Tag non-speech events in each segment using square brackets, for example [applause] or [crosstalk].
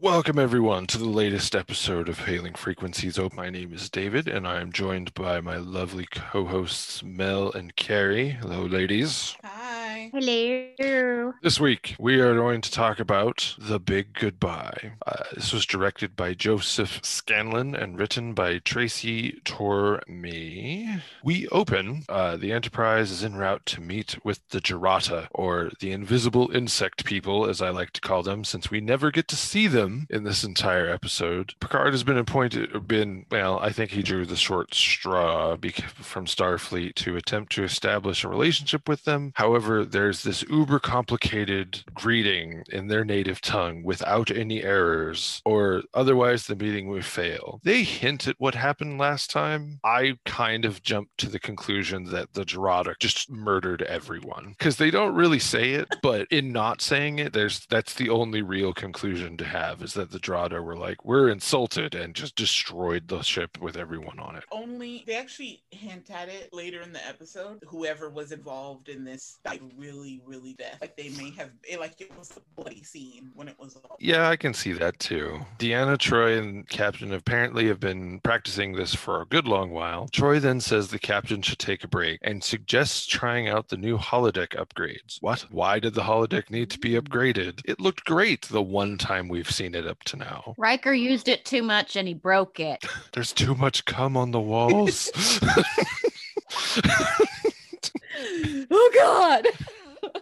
Welcome, everyone, to the latest episode of Hailing Frequencies. Oh, my name is David, and I am joined by my lovely co hosts, Mel and Carrie. Hello, ladies. Hi. Hello. This week, we are going to talk about The Big Goodbye. Uh, this was directed by Joseph Scanlan and written by Tracy Torme. We open, uh, the Enterprise is en route to meet with the Jarada, or the invisible insect people, as I like to call them, since we never get to see them in this entire episode. Picard has been appointed, been, well, I think he drew the short straw from Starfleet to attempt to establish a relationship with them. However, there's this uber complicated greeting in their native tongue without any errors, or otherwise the meeting would fail. They hint at what happened last time. I kind of jumped to the conclusion that the Jarada just murdered everyone because they don't really say it, [laughs] but in not saying it, there's that's the only real conclusion to have is that the Jarada were like, we're insulted and just destroyed the ship with everyone on it. Only they actually hint at it later in the episode. Whoever was involved in this really, really really death. Like they may have, it, like it was a bloody scene when it was. All- yeah, I can see that too. Deanna, Troi, and Captain apparently have been practicing this for a good long while. Troi then says the captain should take a break and suggests trying out the new holodeck upgrades. What? Why did the holodeck need to be upgraded? It looked great the one time we've seen it up to now. Riker used it too much and he broke it. [laughs] There's too much cum on the walls. [laughs] [laughs] oh God.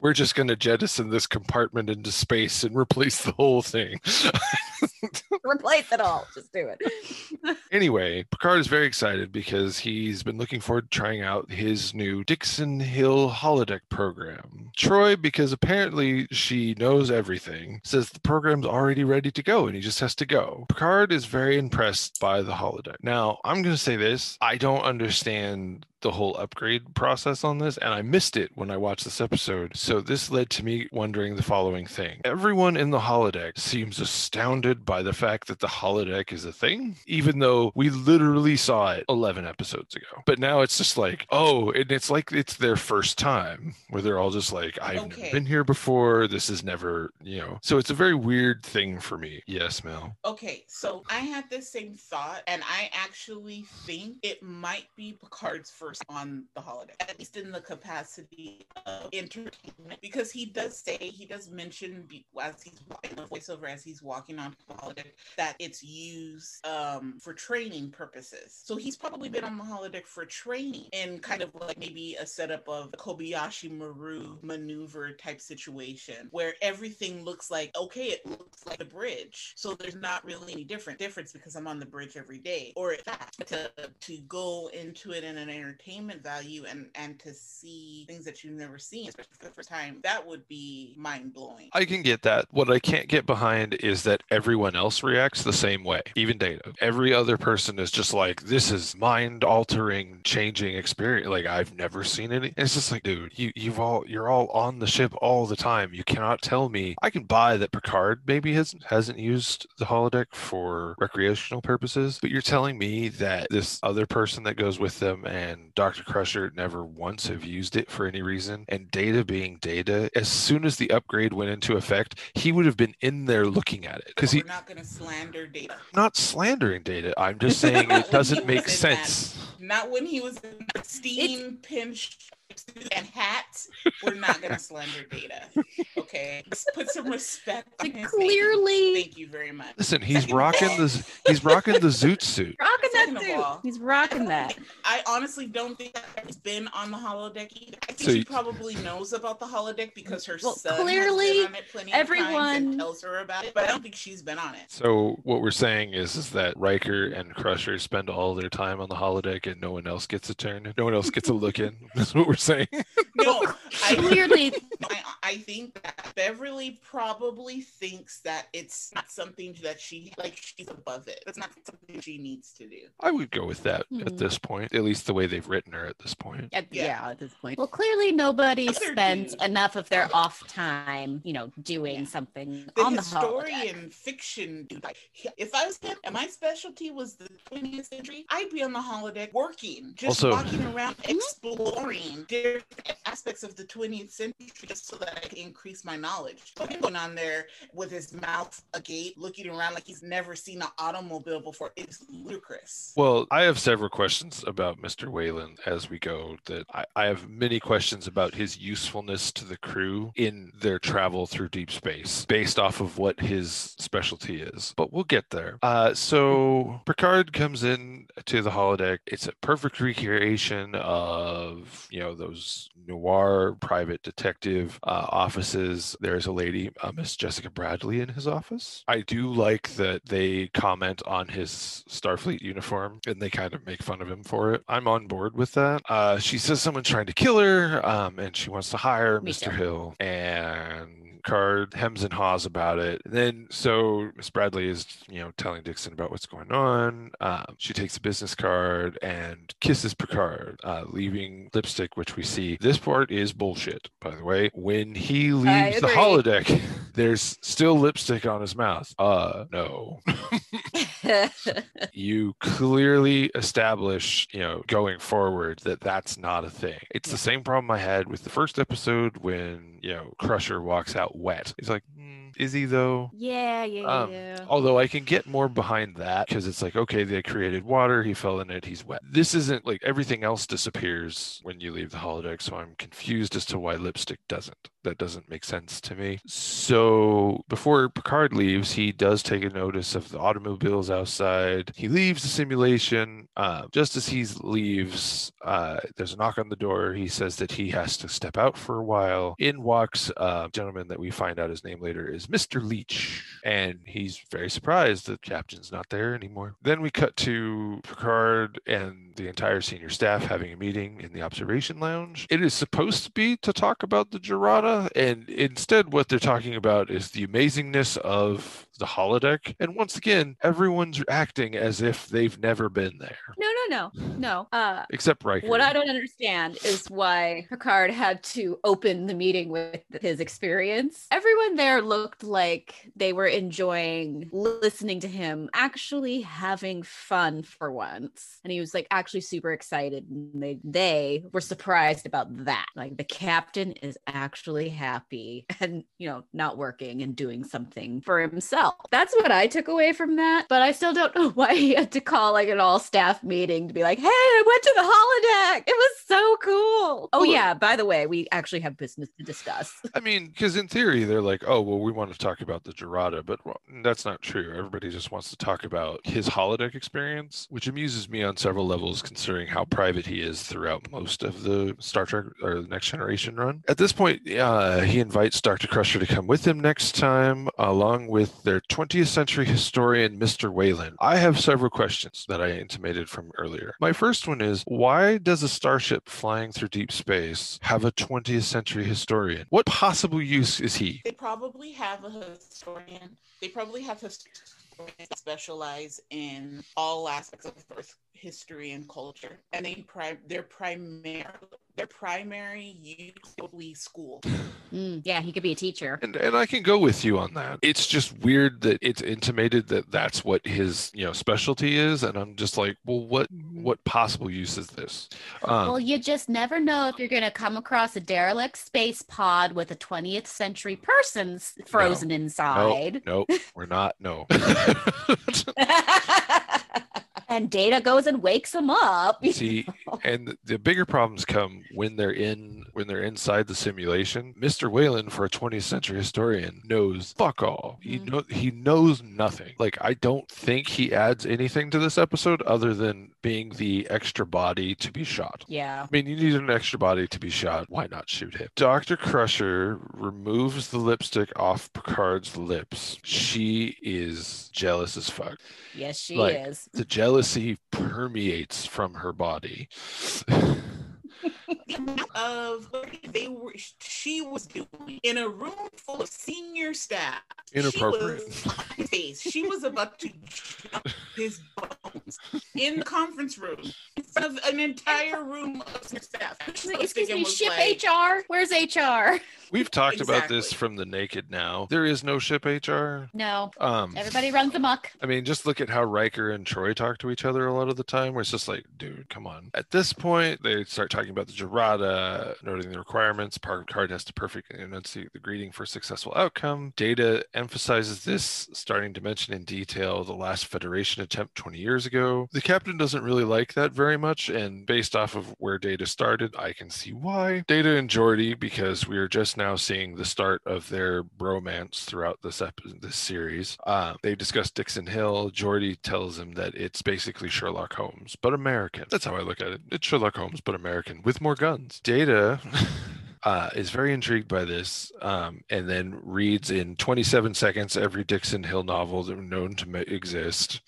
We're just going to jettison this compartment into space and replace the whole thing. [laughs] Replace it all. Just do it. [laughs] anyway, Picard is very excited because he's been looking forward to trying out his new Dixon Hill holodeck program. Troi, because apparently she knows everything, says the program's already ready to go and he just has to go. Picard is very impressed by the holodeck. Now, I'm going to say this I don't understand the whole upgrade process on this and I missed it when I watched this episode. So this led to me wondering the following thing. Everyone in the holodeck seems astounded by the fact that the holodeck is a thing, even though we literally saw it 11 episodes ago. But now it's just like, oh, and it's like it's their first time where they're all just like, I've okay. never been here before. This is never, you know. So it's a very weird thing for me. Yes, Mel. Okay, so I had the same thought, and I actually think it might be Picard's first on the holodeck, at least in the capacity of entertainment, because he does say he does mention as he's in the voiceover as he's walking on the holodeck that it's used um, for training purposes. So he's probably been on the holodeck for training and kind of like maybe a setup of Kobayashi Maru maneuver type situation where everything looks like okay, it looks like the bridge, so there's not really any different difference because I'm on the bridge every day, or to to go into it in an entertainment value and and to see things that you've never seen, for the first time, that would be mind blowing. I can get that. What I can't get behind is that everyone else reacts the same way, even Data. Every other person is just like, this is mind altering, changing experience. Like I've never seen any. It's just like, dude, you you've all you're all on the ship all the time. You cannot tell me. I can buy that Picard maybe hasn't hasn't used the holodeck for recreational purposes, but you're telling me that this other person that goes with them and Dr. Crusher never once have used it for any reason. And Data being Data, as soon as the upgrade went into effect, he would have been in there looking at it because he's not going to slander Data. Not slandering Data. I'm just saying it [laughs] doesn't make sense. That, not when he was in steam pinched and hat, we're not gonna slander data. Okay, Let's put some respect. On his clearly, name. thank you very much. Listen, he's rocking the he's rocking the zoot suit. [laughs] Rocking that suit. He's rocking that. I honestly don't think he's been on the holodeck either. I think so she probably knows about the holodeck because her well, son clearly has been on it plenty everyone of times and tells her about it, but I don't think she's been on it. So what we're saying is is that Riker and Crusher spend all their time on the holodeck and no one else gets a turn. No one else gets a look in. [laughs] That's what we're saying. No, I clearly. I, I think that Beverly probably thinks that it's not something that she like. She's above it. That's not something she needs to do. I would go with that Hmm. at this point, at least the way they've written her at this point. At, yeah. Yeah. at this point. Well, clearly nobody Other spends dudes. enough of their off time, you know, doing Yeah. something the on the historian fiction dude. Like, if I was him and my specialty was the 20th century, I'd be on the holodeck working, just Also- walking around exploring different aspects of the 20th century just so that I can increase my knowledge. Him going on there with his mouth agape, looking around like he's never seen an automobile before is ludicrous. Well, I have several questions about Mr. Whalen as we go. That I, I have many questions about his usefulness to the crew in their travel through deep space, based off of what his specialty is. But we'll get there. Uh, so Picard comes in to the holodeck. It's a perfect recreation of you know those noir private detective uh, offices. There's a lady, uh, Miss Jessica Bradley, in his office. I do like that they comment on his Starfleet uniform and they kind of make fun of him for it. I'm on board with that. Uh, she says someone's trying to kill her, um, and she wants to hire Me Mr. too. Hill and. Card hems and haws about it. And then, so Miss Bradley is, you know, telling Dixon about what's going on. Um, she takes a business card and kisses Picard, uh, leaving lipstick, which we see. This part is bullshit, by the way. When he leaves the holodeck, [laughs] there's still lipstick on his mouth. Uh, no. [laughs] you clearly establish, you know, going forward that that's not a thing. It's the same problem I had with the first episode when, you know, Crusher walks out wet. He's like, "Hmm, is he though? yeah, yeah, Um, yeah. Although I can get more behind that because it's like, okay, they created water, he fell in it, he's wet. This isn't like everything else disappears when you leave the holodeck. So I'm confused as to why lipstick doesn't. That doesn't make sense to me. So before Picard leaves, he does take a notice of the automobiles outside. He leaves the simulation. Uh, just as he leaves, uh, there's a knock on the door. He says that he has to step out for a while. In walks a gentleman that we find out his name later is Mr. Leach. And he's very surprised that Captain's not there anymore. Then we cut to Picard and the entire senior staff having a meeting in the observation lounge. It is supposed to be to talk about the Jarada, and instead, what they're talking about is the amazingness of the holodeck. And once again, everyone's acting as if they've never been there, No, no, no, no. Uh, except Riker. what I don't understand is why Picard had to open the meeting with his experience. Everyone there looked like they were enjoying listening to him, actually having fun for once. And he was like actually super excited. And they they were surprised about that. Like the captain is actually happy [laughs] and you know not working and doing something for himself. That's what I took away from that. But I still don't [laughs] know why he had to call like an all staff meeting to be like, hey, I went to the holodeck. It was so cool. Oh yeah, by the way, we actually have business to discuss. [laughs] I mean, because in theory, they're like, oh, well, we want to talk about the Jarada, but well, that's not true. Everybody just wants to talk about his holodeck experience, which amuses me on several levels, considering how private he is throughout most of the Star Trek or the Next Generation run. At this point, uh, he invites Dr. Crusher to come with him next time, along with their 20th century historian, Mr. Whalen. I have several questions that I intimated from earlier. My first one is why does a starship flying through deep space have a 20th century historian? What possible use is he? They probably have a historian. They probably have historians specialize in all aspects of Earth history and culture, and they pri- their primary their primary use probably school. Mm, yeah, he could be a teacher. And, and I can go with you on that. It's just weird that it's intimated that that's what his you know specialty is, and I'm just like, well, what what possible use is this? Um, Well, you just never know if you're going to come across a derelict space pod with a 20th century person s- frozen inside. no, we're not. No. [laughs] [laughs] [laughs] and Data goes and wakes him up. [laughs] See, and the- bigger problems come when they're in when they're inside the simulation. Mr. Whalen, for a 20th century historian, knows fuck all. He Mhm. know he knows nothing. Like I don't think he adds anything to this episode other than being the extra body to be shot. Yeah. I mean, you need an extra body to be shot. Why not shoot him? Dr. Crusher removes the lipstick off Picard's lips. She is jealous as fuck. Yes, she Like, is. The jealousy permeates from her body. [laughs] [laughs] of what they were she was doing in a room full of senior staff. Inappropriate. She was, face. She was about to jump his bones. in the conference room in front of an entire room of staff. She's Excuse me, ship HR. Where's HR? We've talked about this from the naked now. There is no ship HR. No. Um, Everybody runs amok. I mean, just look at how Riker and Troi talk to each other a lot of the time, where it's just like, dude, come on. At this point, they start talking about the Jarada, noting the requirements. Picard has to perfectly enunciate the greeting for successful outcome. Data emphasizes this, starting to mention in detail the last Federation attempt 20 years ago. The captain doesn't really like that very much, and based off of where Data started, I can see why. Data and Geordi, because we are just now seeing the start of their bromance throughout this ep- this series. Uh, they discuss Dixon Hill. Geordi tells him that it's basically Sherlock Holmes, but American. That's how I look at it. It's Sherlock Holmes, but American with more guns. Data. [laughs] Uh, is very intrigued by this um, and then reads in 27 seconds every Dixon Hill novel that known to ma- exist.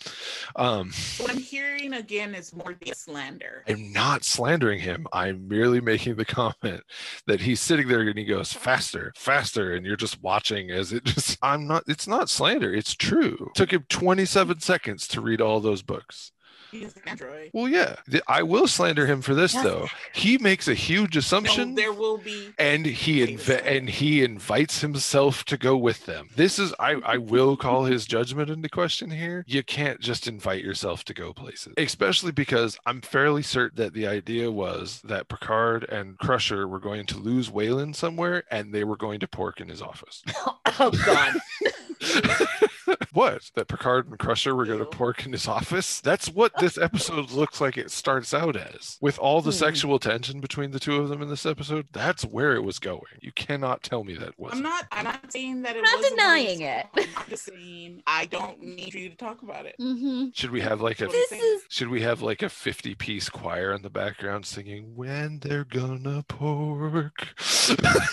Um, What I'm hearing again is more the slander. I'm not slandering him. I'm merely making the comment that he's sitting there and he goes faster, faster, and you're just watching as it just. I'm not. It's not slander. It's true. Took him 27 seconds to read all those books. He's an android. Well, yeah. I will slander him for this Yes. though. He makes a huge No, assumption. there will be. and he inv- and he invites himself to go with them. This is I I will call his judgment into question here. You can't just invite yourself to go places, especially because I'm fairly certain that the idea was that Picard and Crusher were going to lose Whalen somewhere, and they were going to pork in his office. [laughs] Oh God. [laughs] [laughs] what? That Picard and Crusher were going to pork in his office? That's what this episode looks like it starts out as. With all the Hmm. sexual tension between the two of them in this episode, that's where it was going. You cannot tell me that was. I'm wasn't. I'm not saying that it. Not wasn't denying it. I'm just saying I don't need you to talk about it. hmm Should we have like a This is should we have like a 50 piece choir in the background singing when they're gonna pork? [laughs] oh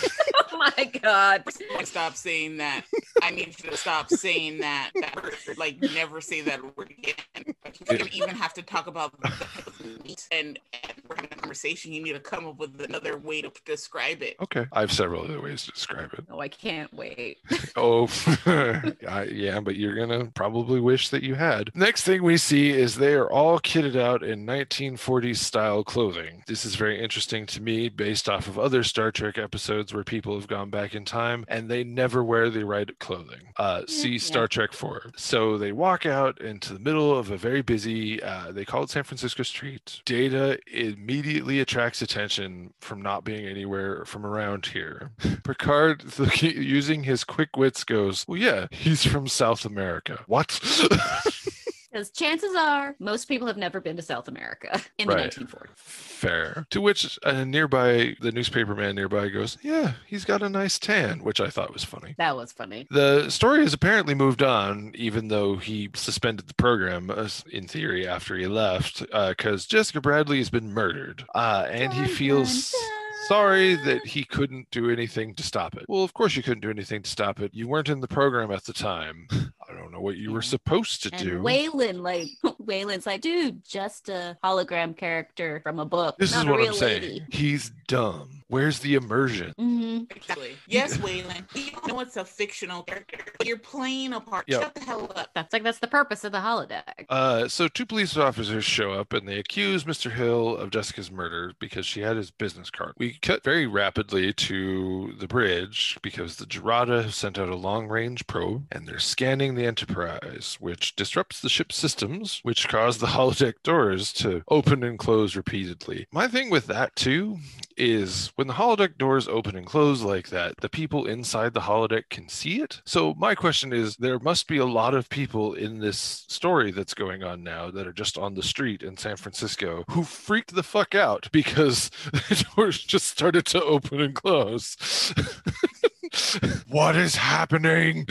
my God. [laughs] Stop saying that. I need you to stop saying that. that word. Like never say that word again. You don't even have to talk about the meat and, and we're having a conversation. You need to come up with another way to describe it. okay. I have several other ways to describe it. Oh, I can't wait. [laughs] Oh, [laughs] I, yeah, but you're gonna probably wish that you had. Next thing we see is they are all kitted out in 1940s style clothing. This is very interesting to me based off of other Star Trek episodes where people have gone back in time and they never wear the right clothing. Uh, see yeah. Star Trek 4. So they walk out into the middle of a very busy, uh, they call it San Francisco Street. Data immediately attracts attention from not being anywhere from around here. [laughs] Picard, using his quick wits, goes, Well, yeah, he's from South America. What? [laughs] Because chances are most people have never been to South America [laughs] in the Right. 1940s. Fair. To which a nearby, the newspaper man nearby goes, Yeah, he's got a nice tan, which I thought was funny. That was funny. The story has apparently moved on, even though he suspended the program uh, in theory after he left, because Jessica Bradley has been murdered, uh, and he Dun, feels dun, sorry that he couldn't do anything to stop it. Well, of course you couldn't do anything to stop it. You weren't in the program at the time. I don't know what you were supposed to And do. Whalen, like [laughs] Whalen's like, dude, just a hologram character from a book. this is what I'm saying. lady. He's dumb. Where's the immersion? hmm Exactly. Yes, Whalen. You know it's a fictional character, but you're playing a part. Yep. Shut the hell up. That's like that's the purpose of the holodeck. Uh, so two police officers show up and they accuse Mr. Hill of Jessica's murder because she had his business card. We cut very rapidly to the bridge because the Gerada have sent out a long-range probe and they're scanning the Enterprise, which disrupts the ship's systems, which cause the [laughs] holodeck doors to open and close repeatedly. My thing with that too is when the holodeck doors open and close like that, the people inside the holodeck can see it. So my question is there must be a lot of people in this story that's going on now that are just on the street in San Francisco who freaked the fuck out [laughs] because the doors just started to open and close. [laughs] what is happening?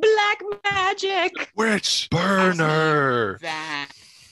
Black magic. Witch burner. That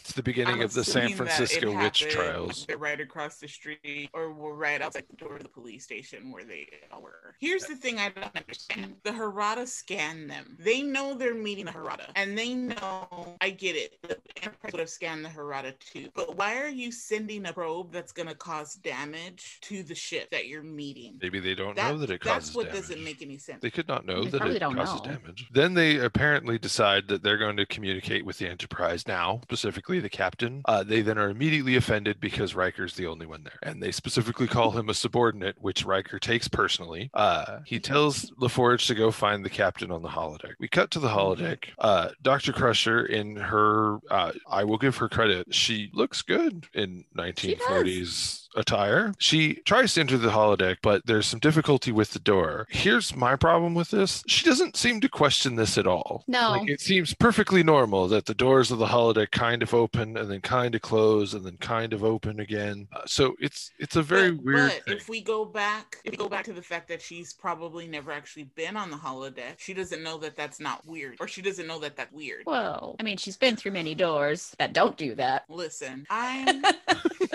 It's the beginning I'm of the San assuming that it Francisco witch trials. Right across the street, or we're right outside the door of the police station where they all were. Here's the thing I don't understand: the Harada scan them. They know they're meeting the Harada, and they know. I get it. The Enterprise would have scanned the Harada too. But why are you sending a probe that's going to cause damage to the ship that you're meeting? Maybe they don't That- know that it that's what damage. doesn't make any sense. They could not know They that it don't causes know. damage. Then they apparently decide that they're going to communicate with the Enterprise now, specifically the captain. Uh, they then are immediately offended because Riker's the only one there. And they specifically call him a subordinate, which Riker takes personally. Uh, he tells LaForge to go find the captain on the holodeck. We cut to the holodeck. Uh, Dr. Crusher, in her, uh, I will give her credit, she looks good in 1940s attire. She tries to enter the holodeck, but there's some difficulty with the door. Here's my problem with this. She doesn't seem to question this at all. No. Like it seems perfectly normal that the doors of the holodeck kind of open and then kind of close and then kind of open again. Uh, so it's it's a very but, weird But thing. if we go back, if we go back to the fact that she's probably never actually been on the holodeck, she doesn't know that that's not weird, or she doesn't know that that's weird. Well, I mean, she's been through many doors that don't do that. Listen, I'm [laughs]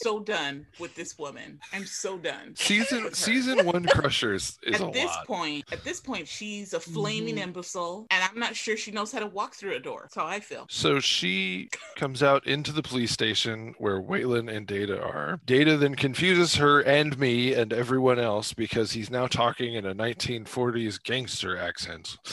so done with this woman. I'm so done. season season one crushers is a at this lot. point, at this point, she's a flaming Mhm. imbecile, and I'm not sure she knows how to walk through a door. That's how I feel. So she comes out into the police station where Whalen and Data are. Data then confuses her and me and everyone else because he's now talking in a 1940s gangster accent. [laughs]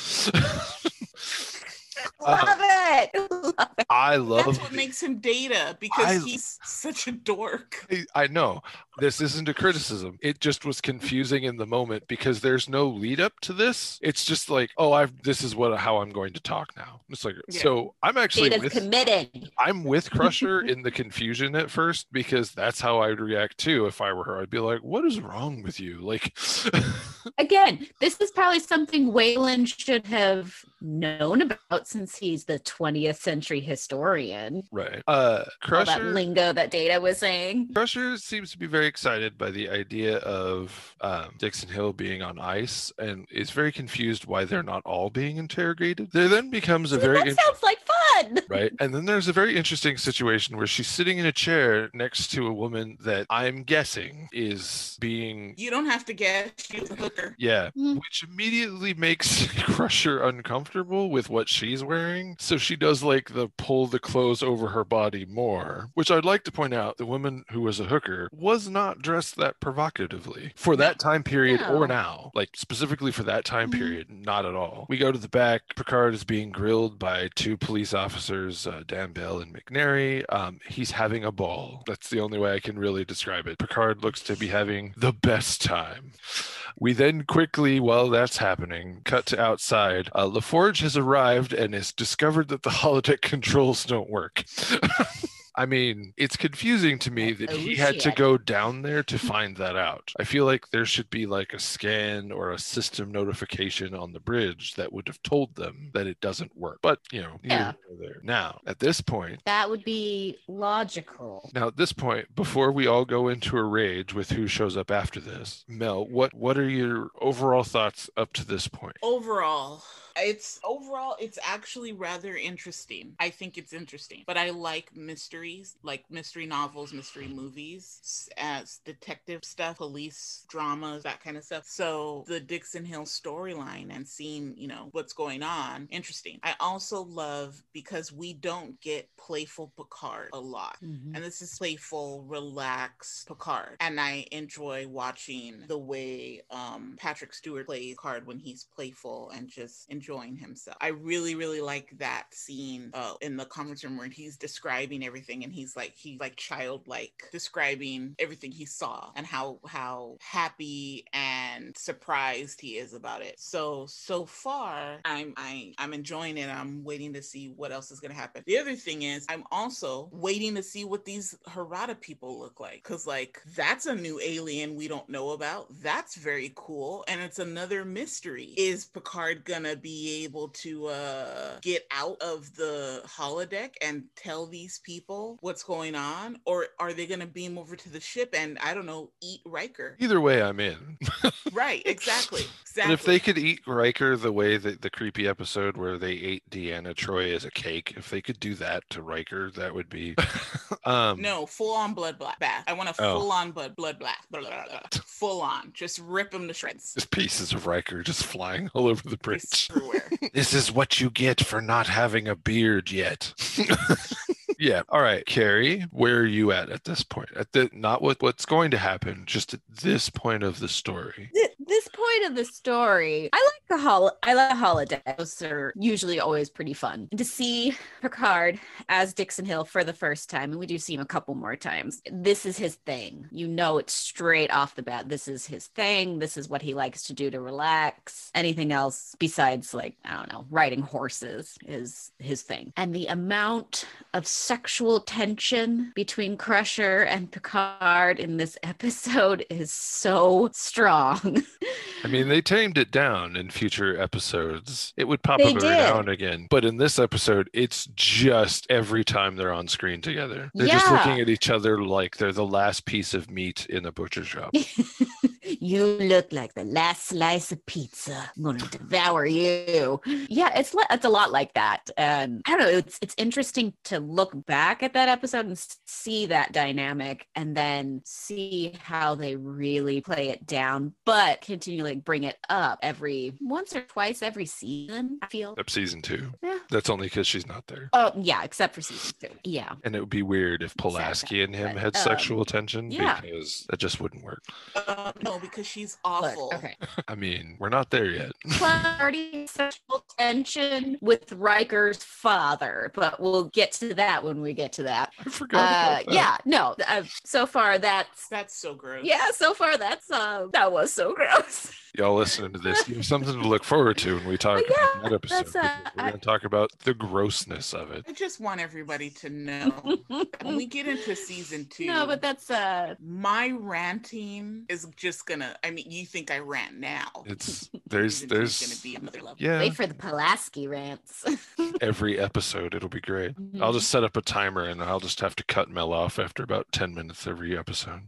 Uh, love it. [laughs] Love it. I love it. That's what makes him data because I- he's such a dork. I- I know this isn't a criticism. It just was confusing in the moment because there's no lead up to this. It's just like, oh, I've this is what how I'm going to talk now. It's like Yeah. so I'm actually Data's with committed. I'm with [laughs] Crusher in the confusion at first because that's how I'd react too if I were her. I'd be like, "What is wrong with you?" Like, [laughs] Again, this is probably something Whalen should have known about since he's the 20th century historian. right? Uh, All that lingo that Data was saying. Crusher seems to be very excited by the idea of um, Dixon Hill being on ice and is very confused why they're not all being interrogated. There then becomes a very that sounds like fun. [laughs] right? And then there's a very interesting situation where she's sitting in a chair next to a woman that I'm guessing is being You don't have to guess. She's a hooker. yeah, Mm. which immediately makes [laughs] Crusher uncomfortable with what she's wearing. So she does like the pull the clothes over her body more, which I'd like to point out the woman who was a hooker was not dressed that provocatively for that time period No. or now. Like specifically for that time Mhm. period, not at all. We go to the back. Picard is being grilled by two police officers, uh, Dan Bell and McNary. Um, he's having a ball. That's the only way I can really describe it. Picard looks to be having the best time. We then quickly, while that's happening, cut to outside. Uh, LaForge has arrived and has discovered that the holodeck [laughs] controls don't work. [laughs] I mean, it's confusing to me that he had to go down there to [laughs] find that out. I feel like there should be like a scan or a system notification on the bridge that would have told them that it doesn't work. But, you know, Yeah. there. Now, at this point, That would be logical. now, at this point, before we all go into a rage with who shows up after this, Mel, what what are your overall thoughts up to this point? Overall, it's overall it's actually rather interesting. I think it's interesting, but I like mysteries, like mystery novels, mystery movies, as detective stuff, police dramas, that kind of stuff. So the Dixon Hill storyline and seeing, you know, what's going on, interesting. I also love because we don't get playful Picard a lot. Mhm. And this is playful, relaxed Picard. And I enjoy watching the way um, Patrick Stewart plays Picard when he's playful and just enjoying himself. I really, really like that scene uh, in the conference room where he's describing everything and he's like, he's like childlike describing everything he saw and how, how happy and surprised he is about it. So, so far, I'm, I, I'm enjoying it. I'm waiting to see what else is going to happen. The other thing is, I'm also waiting to see what these Harada people look like. Cause like that's a new alien we don't know about. That's very cool. And it's another mystery. Is Picard gonna be able to uh get out of the holodeck and tell these people what's going on, or are they going to beam over to the ship and I don't know, eat Riker? Either way, I'm in. [laughs] Right, exactly, exactly. And if they could eat Riker the way that the creepy episode where they ate Deanna Troi as a cake, if they could do that to Riker, that would be. [laughs] um, no full on blood bath. I want a Oh. full on blood blood bath. Blah, blah, blah, blah. [laughs] Full on, just rip them to shreds. Just pieces of Riker just flying all over the bridge. this is what you get for not having a beard yet. Yeah. All right, Carrie, where are you at at this point? At the not what what's going to happen, just at this point of the story. Th- this point of the story, I like the hol. I like the holodeck. Those are usually always pretty fun. And to see Picard as Dixon Hill for the first time, and we do see him a couple more times. This is his thing. You know it straight off the bat. This is his thing. This is what he likes to do to relax. Anything else besides like I don't know, riding horses is his thing. And the amount of sexual tension between Crusher and Picard in this [laughs] episode is so strong. [laughs] I mean, they tamed it down in future episodes. It would pop They up every now and again. But in this episode, it's just every time they're on screen together. They're just looking at each other like they're the last piece of meat in a butcher shop. [laughs] you look like the last slice of pizza. I'm gonna devour you. Yeah, it's it's a lot like that. And I don't know. It's it's interesting to look back at that episode and see that dynamic, and then see how they really play it down, but continually bring it up every once or twice every season. I feel. Except season two. Yeah. That's only because she's not there. Oh yeah, except for season two. Yeah. And it would be weird if Sad Pulaski and him but, had um, sexual tension yeah. because that just wouldn't work. Uh, no, because she's Look, awful. okay. [laughs] I mean, we're not there yet. Clarity sexual tension with Riker's father, but we'll get to that when we get to that. I forgot. Uh, about that. yeah, no. Uh, so far, that's That's so gross. yeah. So far, that's uh, that was so gross gross. Y'all listening to this, you have something to look forward to when we talk But yeah, about that episode. that's, uh, we're going to talk about the grossness of it. I just want everybody to know when we get into season [laughs] two. no, but that's uh, my ranting is just gonna. I mean, you think I rant now? It's [laughs] there's Season there's gonna be another level. yeah wait for the Pulaski rants. [laughs] every episode it'll be great. I'll Mhm. just set up a timer and I'll just have to cut Mel off after about ten minutes every episode.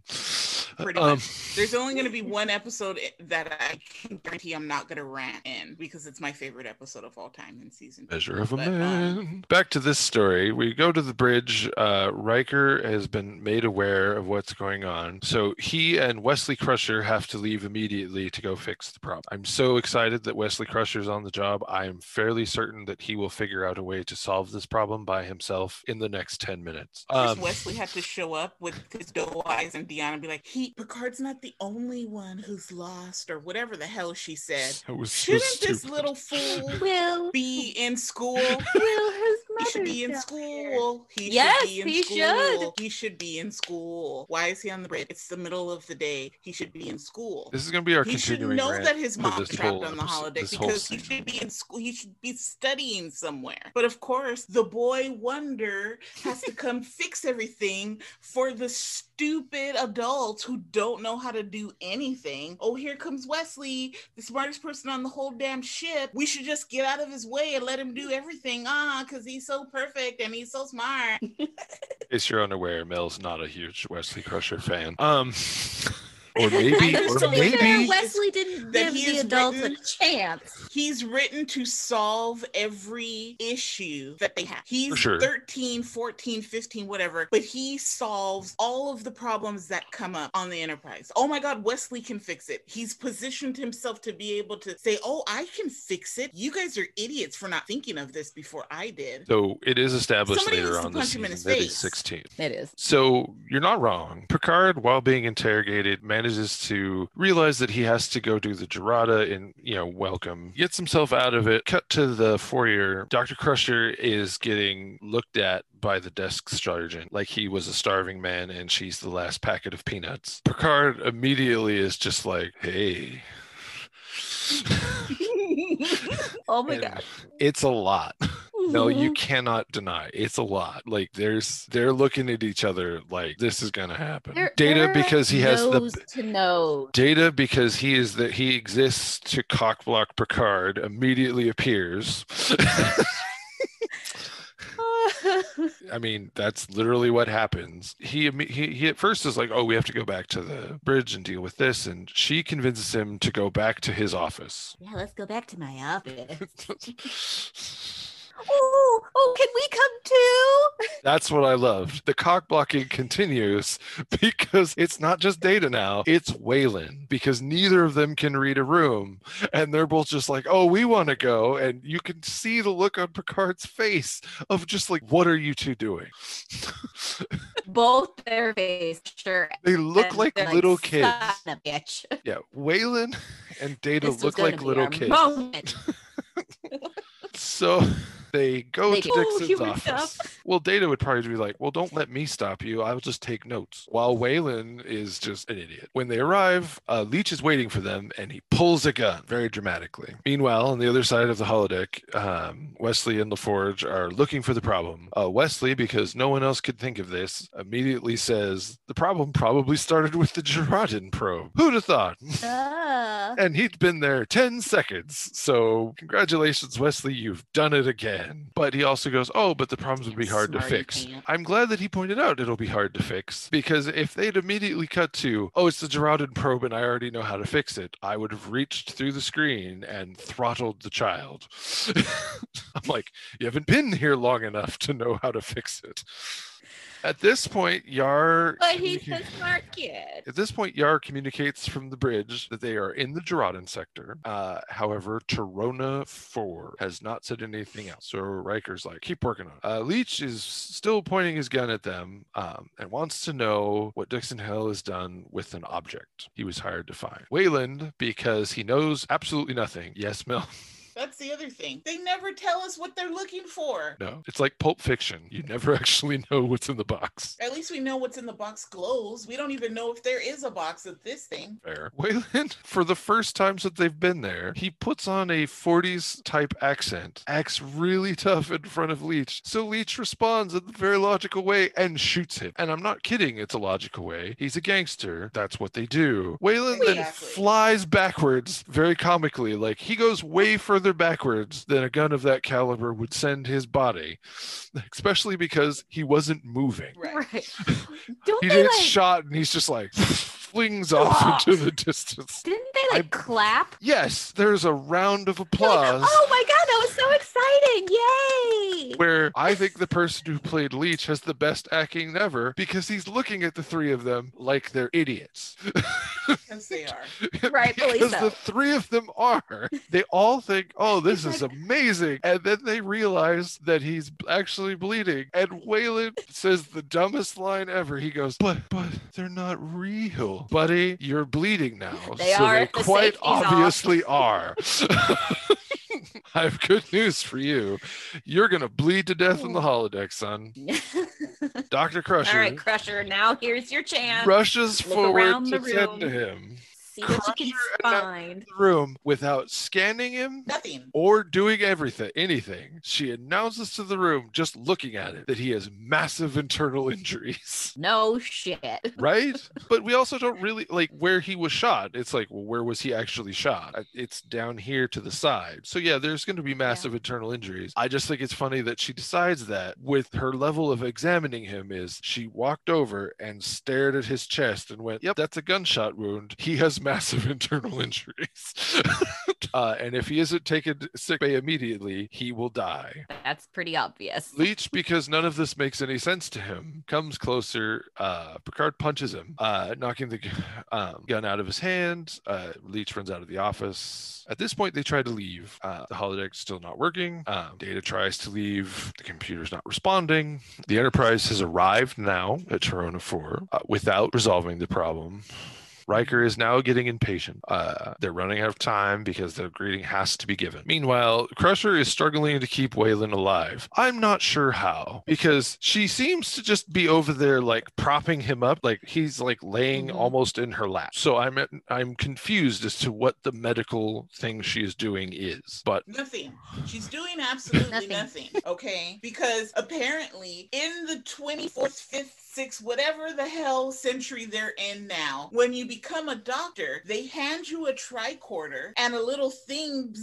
Pretty Um, much. There's only going to be one episode that I can [laughs] guarantee I'm not going to rant in because it's my favorite episode of all time in season. two. Measure of a But, um, man. Back to this story. We go to the bridge. Uh, Riker has been made aware of what's going on. So he and Wesley Crusher have to leave immediately to go fix the problem. I'm so excited that Wesley Crusher's on the job. I am fairly certain that he will figure out a way to solve this problem by himself in the next 10 minutes. Um, Wesley had to show up with his doe eyes and Deanna and be like, "He Picard's not the only one who's lost," or whatever the hell she said. was so Shouldn't this little fool Will be in school? Will his He should be in mother's here. school. He Yes, should be in he school. should. He should be in school. Why is he on the bridge? It's the middle of the day. He should be in school. This is going to be our he should know that his for mom's this trapped whole on the holodeck because he should be in school. He should be studying somewhere. But of course, the boy wonder has to come [laughs] fix everything for the stupid adults who don't know how to do anything. Oh, here comes Wesley, the smartest person on the whole damn ship. We should just get out of his way and let him do everything. Ah, because he's so perfect and he's so smart. [laughs] Case you're unaware, Mel's not a huge Wesley Crusher fan. Um, [laughs] or maybe, or don't To be fair, maybe. Wesley didn't give the adults written- a chance. He's written to solve every issue that they have. He's sure. 13, 14, 15, whatever, but he solves all of the problems that come up on the Enterprise. Oh my God, Wesley can fix it. He's positioned himself to be able to say, Oh, I can fix it. You guys are idiots for not thinking of this before I did. So it is established Somebody later on this punch him in season his that he's 16. It is. So you're not wrong. Picard, while being interrogated, manages to realize that he has to go do the Jarada and, you know, welcome, gets himself out of it. Cut to the foyer. Dr. Crusher is getting looked at by the desk sergeant like he was a starving man and she's the last packet of peanuts. Picard immediately is just like, hey. [laughs] oh my And god. It's a lot. [laughs] No, you [laughs] cannot deny. It's a lot. Like there's they're looking at each other like this is gonna happen. Data because he has the to nose. data because he is that he exists to cockblock Picard immediately appears. [laughs] I mean, that's literally what happens. He, he he at first is like, "Oh, we have to go back to the bridge and deal with this," and she convinces him to go back to his office. Yeah, let's go back to my office. [laughs] oh, oh, can we come too? That's what I loved. The cock blocking continues [laughs] because it's not just Data now, it's Whalen because neither of them can read a room. And they're both just like, oh, we want to go. And you can see the look on Picard's face of just like, what are you two doing? [laughs] Both their face, sure. they look like little kids. Of a bitch. Yeah, Whalen and Data look like little kids. moment. [laughs] So they go They to Dixon's office. Well, Data would probably be like, "Well, don't let me stop you. I'll just take notes." While Whalen is just an idiot. When they arrive, uh, Leach is waiting for them, and he pulls a gun very dramatically. Meanwhile, on the other side of the holodeck, um, Wesley and LaForge are looking for the problem. Uh, Wesley, because no one else could think of this, immediately says, "The problem probably started with the Girardin probe. Who'd have thought?" Ah. and he'd been there 10 seconds. So, congratulations, Wesley, you've done it again. But he also goes, Oh, but the problems would be hard to fix. pants. I'm glad that he pointed out it'll be hard to fix because if they'd immediately cut to, Oh, it's the Girardin probe and I already know how to fix it, I would have reached through the screen and throttled the child. [laughs] I'm like, You haven't been here long enough to know how to fix it. At this point, Yar. But he's a smart kid. at this point, Yar communicates from the bridge that they are in the Girardin sector. Uh, however, Torona 4 has not said anything else. So Riker's like, keep working on it. Uh, Leach is still pointing his gun at them um, and wants to know what Dixon Hill has done with an object he was hired to find. Whalen, because he knows absolutely nothing. Yes, Mel. [laughs] That's the other thing. They never tell us what they're looking for. No, it's like Pulp Fiction. You never [laughs] actually know what's in the box. At least we know what's in the box glows. We don't even know if there is a box of this thing. Fair. Whalen, [laughs] for the first times that they've been there, he puts on a 40s type accent, acts really tough in front of Leach. So Leach responds in the very logical way and shoots him. And I'm not kidding, it's a logical way. He's a gangster. That's what they do. Whalen then flies backwards very comically. Like he goes way further backwards than a gun of that caliber would send his body, especially because he wasn't moving. Right. Right. [laughs] Don't He gets like? shot and he's just like [laughs] flings off [laughs] into the distance. Didn't they like clap? Yes, there's a round of They're [laughs] like, oh, applause oh my god, that was so exciting! Yay! where I think the person who played Leach has the best acting ever because he's looking at the three of them like they're idiots. Because they are. [laughs] Rightfully because so. the three of them are. They all think, oh, this It's is like- amazing. And then they realize that he's actually bleeding. And Whalen says the dumbest line ever. He goes, but, but they're not real. Buddy, you're bleeding now. They so are. they The quite safety's off." obviously are. [laughs] [laughs] I have good news for you. You're going to bleed to death in the holodeck, son. [laughs] Dr. Crusher All right, Crusher. Now here's your chance. rushes Look forward to tend to him. See what you can find. the room without scanning him Nothing. or doing everything, anything. She announces to the room, just looking at it, that he has massive internal [laughs] injuries. No shit. Right? [laughs] but we also don't really like where he was shot. It's like, well, where was he actually shot? Uh, It's down here to the side. So, yeah, there's going to be massive internal injuries. I just think it's funny that she decides that with her level of examining him is she walked over and stared at his chest and went, yep, that's a gunshot wound. He has massive [laughs] internal injuries. [laughs] uh, and if he isn't taken sick bay immediately, he will die. That's pretty obvious. Leach, because none of this makes any sense to him, comes closer. Uh, Picard punches him, uh, knocking the um, gun out of his hand. Uh, Leach runs out of the office. At this point, they try to leave. Uh, the holodeck's still not working. Um, Data tries to leave. The computer's not responding. The Enterprise has arrived now at Torona 4 uh, without resolving the problem. Riker is now getting impatient. Uh, they're running out of time because the greeting has to be given. Meanwhile, Crusher is struggling to keep Whalen alive. I'm not sure how because she seems to just be over there like propping him up, like he's like laying Mhm. almost in her lap. So I'm I'm confused as to what the medical thing she is doing is. But Nothing. She's doing absolutely Nothing. nothing. Okay. Because apparently, in the 24th, 5th six, whatever the hell century they're in now. When you become a doctor, they hand you a tricorder and a little thing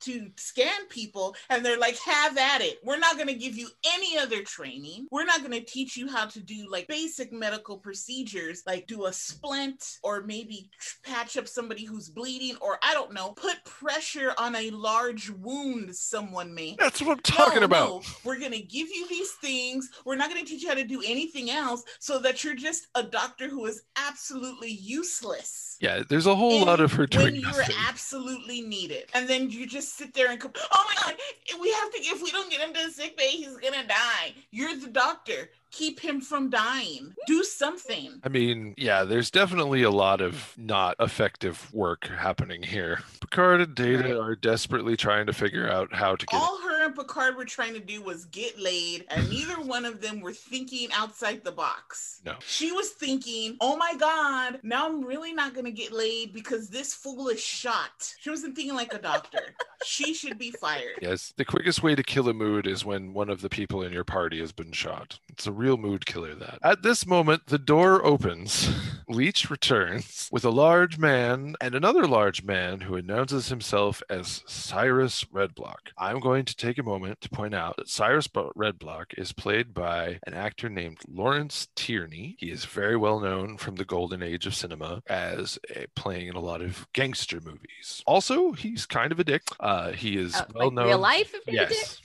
to scan people, and they're like, have at it. We're not going to give you any other training. We're not going to teach you how to do like basic medical procedures, like do a splint or maybe patch up somebody who's bleeding, or I don't know, put pressure on a large wound someone may That's what I'm talking no, about. no. We're going to give you these things. We're not going to teach you how to do anything else so that you're just a doctor who is absolutely useless. Yeah, there's a whole lot of her when doing you're nothing. absolutely needed. And then you just sit there and go, oh my God, we have to, if we don't get him to the sick bay, he's going to die. You're the doctor. Keep him from dying. Do something. I mean, yeah, there's definitely a lot of not effective work happening here. Picard and Data Right. are desperately trying to figure out how to get All her and Picard were trying to do was get laid, and neither [sighs] one of them were thinking outside the box. No. She was thinking, oh my God, now I'm really not going to get laid because this fool is shot. She wasn't thinking like a doctor. [laughs] she should be fired. Yes, the quickest way to kill a mood is when one of the people in your party has been shot. It's a real mood killer, that. At this moment, the door opens. [laughs] Leach returns with a large man and another large man who announces himself as Cyrus Redblock. I'm going to take a moment to point out that Cyrus Redblock is played by an actor named Lawrence Tierney. He is very well known from the golden age of cinema as a, playing in a lot of gangster movies. Also, he's kind of a dick. Uh, he is Uh, well like known. real life? If they did? Yes.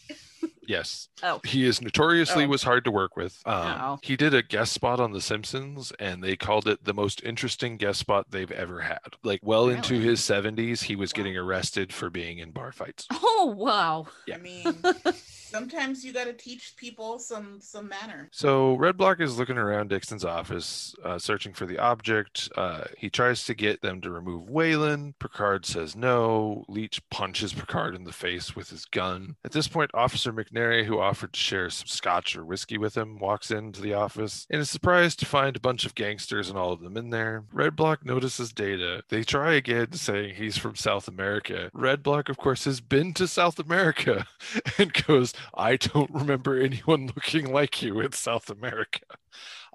Yes. Oh. He is notoriously Oh. was hard to work with. Um, Oh. He did a guest spot on The Simpsons, and they called it the most interesting guest spot they've ever had. Like well into his 70s, he was Wow. getting arrested for being in bar fights. Oh wow. Yeah. I mean, [laughs] sometimes you got to teach people some some manner. So Redblock is looking around Dixon's office, uh, searching for the object. Uh, he tries to get them to remove Whalen. Picard says no. Leach punches Picard in the face with his gun. At this point, Officer McNary, who offered to share some scotch or whiskey with him, walks into the office and is surprised to find a bunch of gangsters and all of them in there. Redblock notices Data. They try again, saying he's from South America. Redblock, of course, has been to South America [laughs] and goes, I don't remember anyone [laughs] looking like you in South America.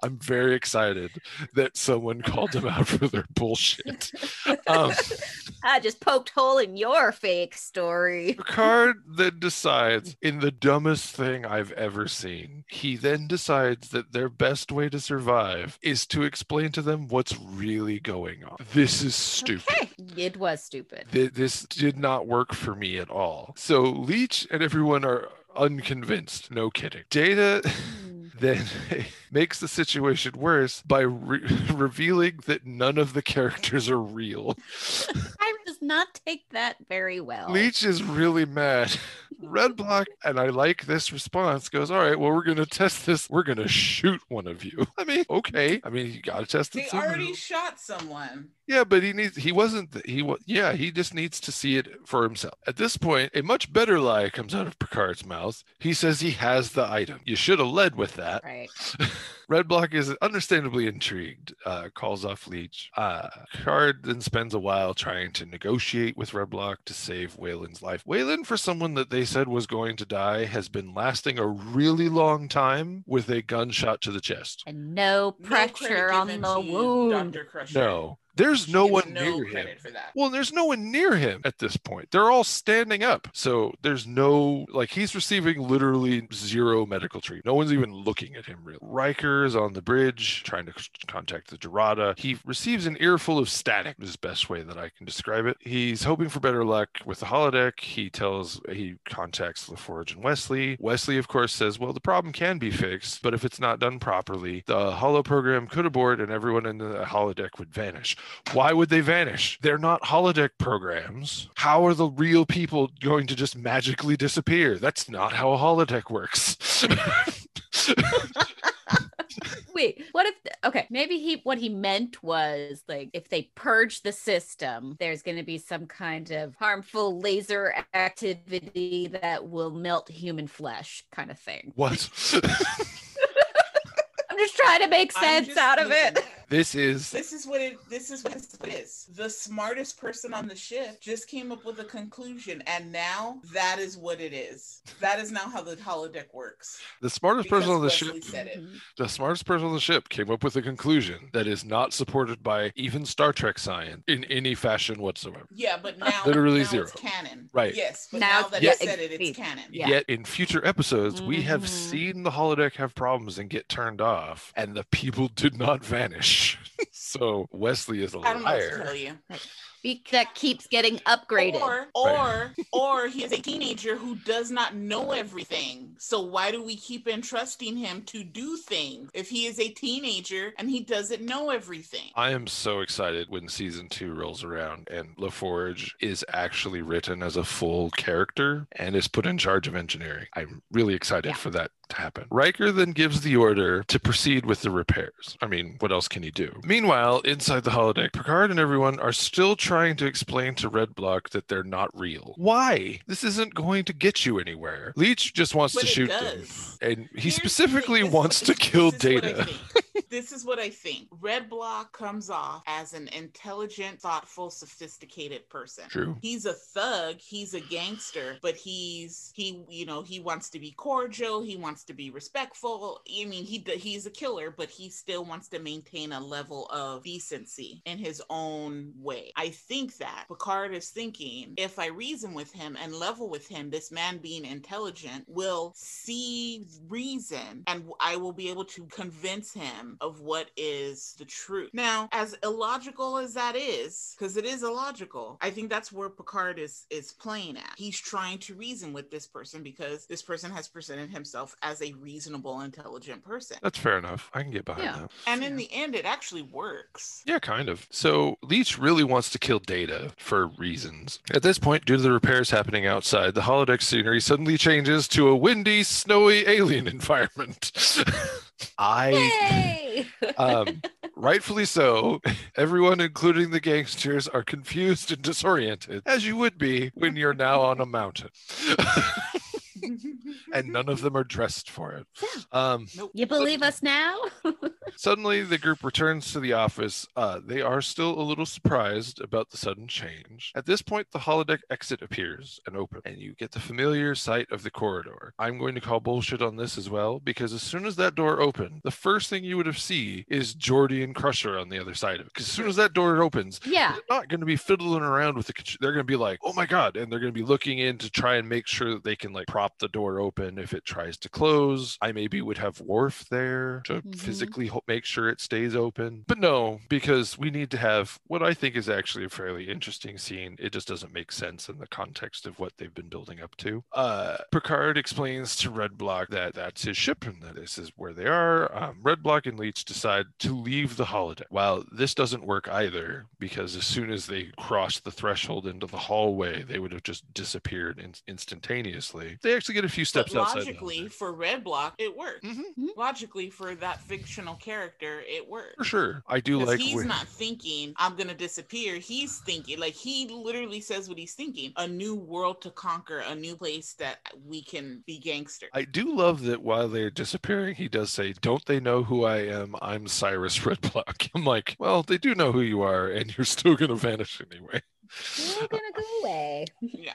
I'm very excited that someone called him out for their bullshit. Um, [laughs] I just poked hole in your fake story. Picard then decides, in the dumbest thing I've ever seen, he then decides that their best way to survive is to explain to them what's really going on. This is stupid. Okay. It was stupid. Th- this did not work for me at all. So Leach and everyone are unconvinced. No kidding. Data Hmm. [laughs] then [laughs] makes the situation worse by re- [laughs] revealing that none of the characters are real. I not take that very well. Leach is really mad. [laughs] Redblock, and I like this response, goes, All right, well, we're going to test this. We're going to shoot one of you. [laughs] I mean, okay. I mean, you got to test They it. somehow. already shot someone. Yeah, but he needs, he wasn't, he was, yeah, he just needs to see it for himself. At this point, a much better lie comes out of Picard's mouth. He says he has the item. You should have led with that. Right. [laughs] Redblock is understandably intrigued, uh, calls off Leach. Uh, Picard then spends a while trying to negotiate with Redblock to save Whalen's life. Whalen, for someone that they said was going to die, has been lasting a really long time with a gunshot to the chest. And no No pressure credit on the wound. Dr. Crusher. No, there's no one no near him. credit for that. Well, there's no one near him at this point. They're all standing up. So there's no, like, he's receiving literally zero medical treatment. No one's even looking at him, really. Riker is on the bridge trying to contact the Jarada. He receives an earful of static, is the best way that I can describe it. He's hoping for better luck with the holodeck. He tells, he contacts LaForge and Wesley. Wesley, of course, says, well, the problem can be fixed, but if it's not done properly, the holo program could abort and everyone in the holodeck would vanish. Why would they vanish? They're not holodeck programs. How are the real people going to just magically disappear? That's not how a holodeck works. [laughs] Wait, what if okay, maybe he what he meant was like if they purge the system, there's going to be some kind of harmful laser activity that will melt human flesh kind of thing. what? [laughs] I'm just trying to make sense just- out of it. Listen, This is This is what it. This is what it is. The smartest person on the ship just came up with a conclusion, and now that is what it is. That is now how the holodeck works. the smartest person on the Because Wesley ship. said it. Mhm. The smartest person on the ship came up with a conclusion that is not supported by even Star Trek science in any fashion whatsoever. Yeah, but now Literally now zero. It's canon. Right. Yes, but Now now, that it's- I said it, yeah, it's canon. Yeah. Yet in future episodes, we have Mhm. seen the holodeck have problems and get turned off, and the people did not vanish. [laughs] so Wesley is a I don't know what to liar. tell you. Be- that keeps getting upgraded. Or, or, or he is a teenager who does not know everything. So why do we keep entrusting him to do things if he is a teenager and he doesn't know everything? I am so excited when season two rolls around and LaForge is actually written as a full character and is put in charge of engineering. I'm really excited Yeah. for that to happen. Riker then gives the order to proceed with the repairs. I mean, what else can he do? Meanwhile, inside the holodeck, Picard and everyone are still trying to explain to Redblock that they're not real. Why? This isn't going to get you anywhere. Leach just wants But to shoot them. And he Here's specifically thing, this is wants to kill this is what I Data. this is what I think. Red Block comes off as an intelligent, thoughtful, sophisticated person. True. He's a thug, he's a gangster, but he's he you know, he wants to be cordial, he wants to be respectful. I mean, he he's a killer, but he still wants to maintain a level of decency in his own way. I think that Picard is thinking if I reason with him and level with him, this man being intelligent will see reason and I will be able to convince him of what is the truth. Now, as illogical as that is, because it is illogical, I think that's where Picard is is playing at. He's trying to reason with this person because this person has presented himself as a reasonable, intelligent person. That's fair enough. I can get behind Yeah. that. And in the end, it actually works. Yeah, kind of. So Leach really wants to kill Data for reasons. At this point, due to the repairs happening outside, the holodeck scenery suddenly changes to a windy, snowy alien [laughs] environment. I, [laughs] um, rightfully so, everyone, including the gangsters, are confused and disoriented, as you would be when you're now on a mountain. [laughs] and none of them are dressed for it. Um, nope. you believe us now? [laughs] Suddenly, the group returns to the office. Uh, they are still a little surprised about the sudden change. At this point, the holodeck exit appears and opens, and you get the familiar sight of the corridor. I'm going to call bullshit on this as well, because as soon as that door opened, the first thing you would have see is Geordi and Crusher on the other side of it. Because as soon as that door opens, yeah. they're not going to be fiddling around with the. They're going to be like, "Oh my god!" and they're going to be looking in to try and make sure that they can like prop the door open if it tries to close. I maybe would have Worf there to Mhm. physically ho- make sure it stays open, but no, because we need to have what I think is actually a fairly interesting scene. It just doesn't make sense in the context of what they've been building up to. Uh, Picard explains to Redblock that that's his ship and that this is where they are. Um, Redblock and Leach decide to leave the holodeck. While this doesn't work either, because as soon as they crossed the threshold into the hallway, they would have just disappeared in- instantaneously. They actually get a few steps but outside. logically, for Redblock, it worked. Mhm, Logically, for that fictional character, it worked. for sure, I do like. he's where- not thinking I'm gonna disappear. He's thinking like he literally says what he's thinking: a new world to conquer, a new place that we can be gangster. I do love that while they're disappearing, he does say, Don't they know who I am? I'm Cyrus [laughs] Redblock. I'm like, Well, they do know who you are, and you're still going to vanish anyway. We're gonna go away.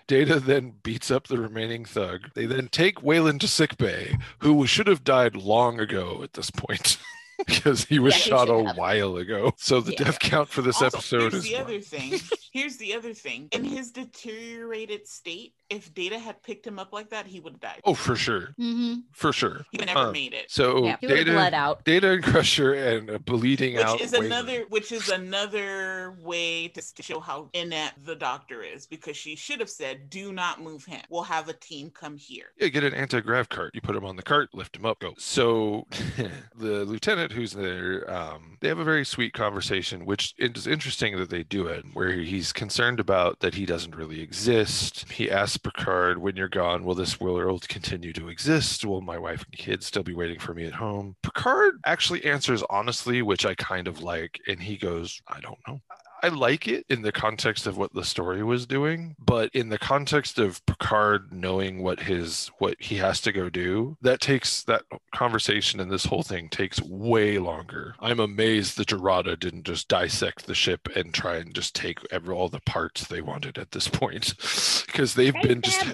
Data then beats up the remaining thug. They then take Whalen to sickbay, who should have died long ago at this point. [laughs] [laughs] Because he was Yeah, shot should a have. while ago. So the Yeah. death count for this Also, episode here's is the one. other thing. Here's the other thing. In his deteriorated state, if Data had picked him up like that, he would have died. Oh, for sure. Mm-hmm. For sure. He never Um, made it. So Yeah, he would Data, bled out. Data and Crusher and a bleeding Which out. is Whalen. another, which is another way to, to show how inept the doctor is, because she should have said, "Do not move him. We'll have a team come here." Yeah, get an anti-grav cart. You put him on the cart, lift him up, go. So [laughs] the lieutenant who's there, um, they have a very sweet conversation, which it is interesting that they do it, where he's concerned about that he doesn't really exist. He asks Picard, "When you're gone, will this world continue to exist? Will my wife and kids still be waiting for me at home?" Picard actually answers honestly, which I kind of like, and he goes, "I don't know." I like it in the context of what the story was doing, but in the context of Picard knowing what his what he has to go do, that takes that conversation and this whole thing takes way longer. I'm amazed that Jarada didn't just dissect the ship and try and just take every, all the parts they wanted at this point, [laughs] because they've been just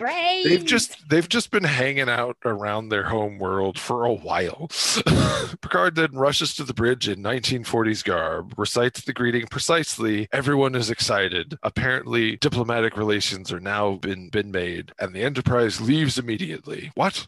they've just they've just been hanging out around their home world for a while. [laughs] Picard then rushes to the bridge in 1940s garb, recites the greeting precisely. Everyone is excited. Apparently, diplomatic relations are now been been made, and the Enterprise leaves immediately. What?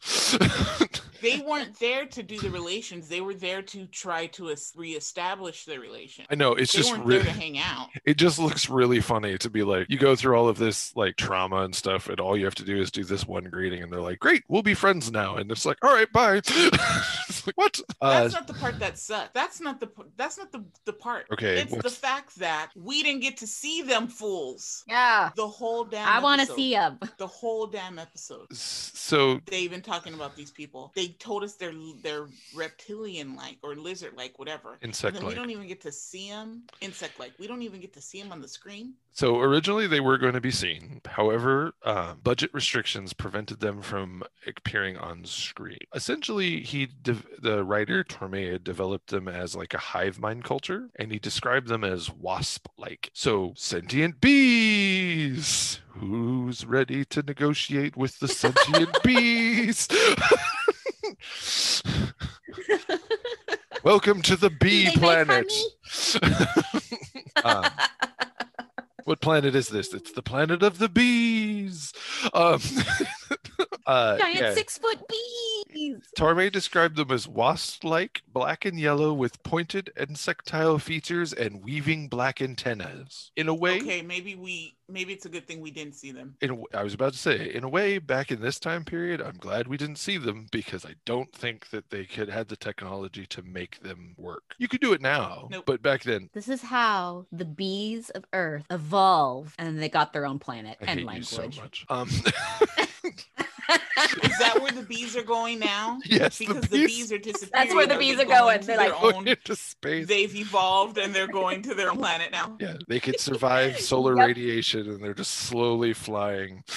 [laughs] they weren't there to do the relations. They were there to try to es- reestablish the relation. I know it's They just really there to hang out. [laughs] it just looks really funny to be like you go through all of this like trauma and stuff and all you have to do is do this one greeting and they're like great we'll be friends now and it's like all right bye [laughs] like [laughs] what uh, That's not the part that sucked. That's not the that's not the the part. Okay, It's the fact that we didn't get to see them fools Yeah. the whole damn. I want to see him. the whole damn episode. so They've been talking about these people. They told us they're they're reptilian like or lizard like, whatever. Insect then we don't even get to see them insect like. We don't even get to see them on the screen. so originally they were going to be seen however uh, budget restrictions prevented them from appearing on screen essentially he dev- the writer torme had developed them as like a hive mind culture and he described them as wasp like so sentient bees who's ready to negotiate with the sentient [laughs] bees welcome to the bee planet [laughs] Um, what planet is this? It's the planet of the bees. Um, [laughs] uh, Giant yeah. six foot bees. Torme described them as wasp-like, black and yellow, with pointed insectile features and weaving black antennas. In a way, Okay, maybe we maybe it's a good thing we didn't see them. in a w I was about to say, in a way, back in this time period, I'm glad we didn't see them because I don't think that they could had the technology to make them work. You could do it now, Nope. but back then, This is how the bees of Earth evolve, and they got their own planet I and hate language. you so much. [laughs] Um, Is that where the bees are going now? [laughs] yes, Because the the bees, bees are disappearing. That's where the bees are going. to They're their like, going own- [laughs] into space. They've evolved and they're going to their planet now. Yeah, they could survive solar Yep. radiation and they're just slowly flying. [laughs]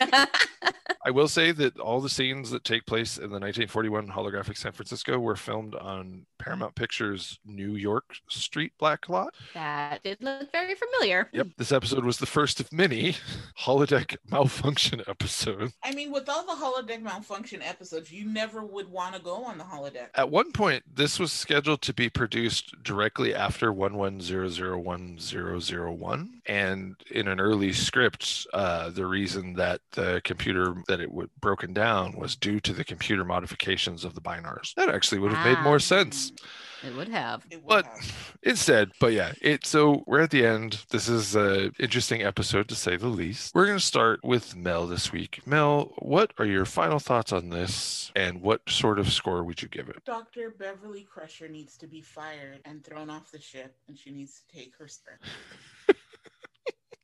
[laughs] I will say that all the scenes that take place in the 1941 holographic San Francisco were filmed on Paramount Pictures New York Street backlot. that did look very familiar. Yep, this episode was the first of many [laughs] holodeck malfunction episodes. I mean, with all the holodeck malfunction episodes, you never would want to go on the holodeck. At one point, this was scheduled to be produced directly after 11001001. And in an early script, uh, the reason that the computer that it would broken down was due to the computer modifications of the Bynars. That actually would have made more Ah. sense. It would have. But [laughs] instead, but yeah, it so we're at the end. This is a interesting episode to say the least. We're gonna start with Mel this week. Mel, what are your final thoughts on this, and what sort of score would you give it? Dr. Beverly Crusher needs to be fired and thrown off the ship, and she needs to take her spur.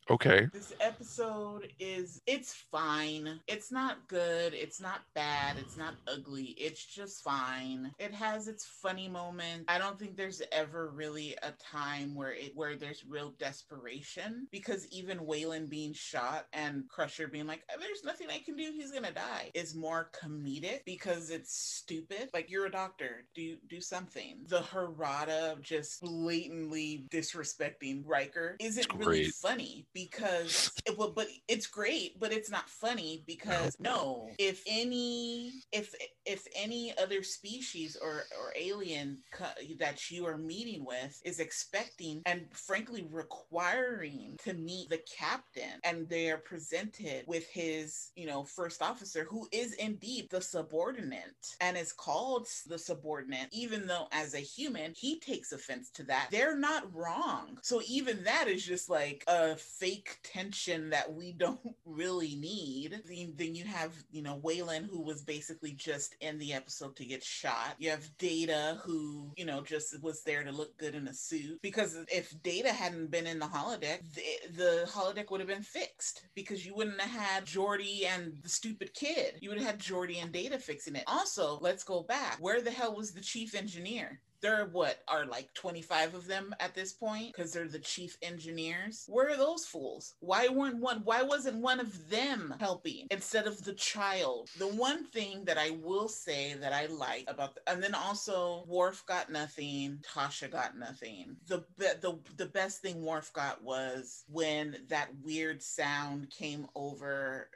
Okay. This episode is it's fine. It's not good. It's not bad. It's not ugly. It's just fine. It has its funny moments. I don't think there's ever really a time where it where there's real desperation because even Whalen being shot and Crusher being like, uh, "There's nothing I can do. He's gonna die," is more comedic because it's stupid. Like you're a doctor. Do do something. The Jarada just blatantly disrespecting Riker isn't really funny because it, well, but it's great, but it's not funny because no, if any if if any other species or or alien co- that you are meeting with is expecting and frankly requiring to meet the captain and they are presented with his you know first officer who is indeed the subordinate and is called the subordinate even though as a human he takes offense to that. They're not wrong. So even that is just like a fake tension that we don't [laughs] really need then, you have you know Whalen who was basically just in the episode to get shot. You have Data who you know just was there to look good in a suit. Because if Data hadn't been in the holodeck the, the holodeck would have been fixed. Because you wouldn't have had Geordi and the stupid kid. You would have had Geordi and Data fixing it. Also let's go back. Where the hell was the chief engineer there are what are like 25 of them at this point because they're the chief engineers. Where are those fools? Why weren't one? Why wasn't one of them helping instead of the child? The one thing that I will say that I like about, the, and then also Worf got nothing, Tasha got nothing. The the the best thing Worf got was when that weird sound came over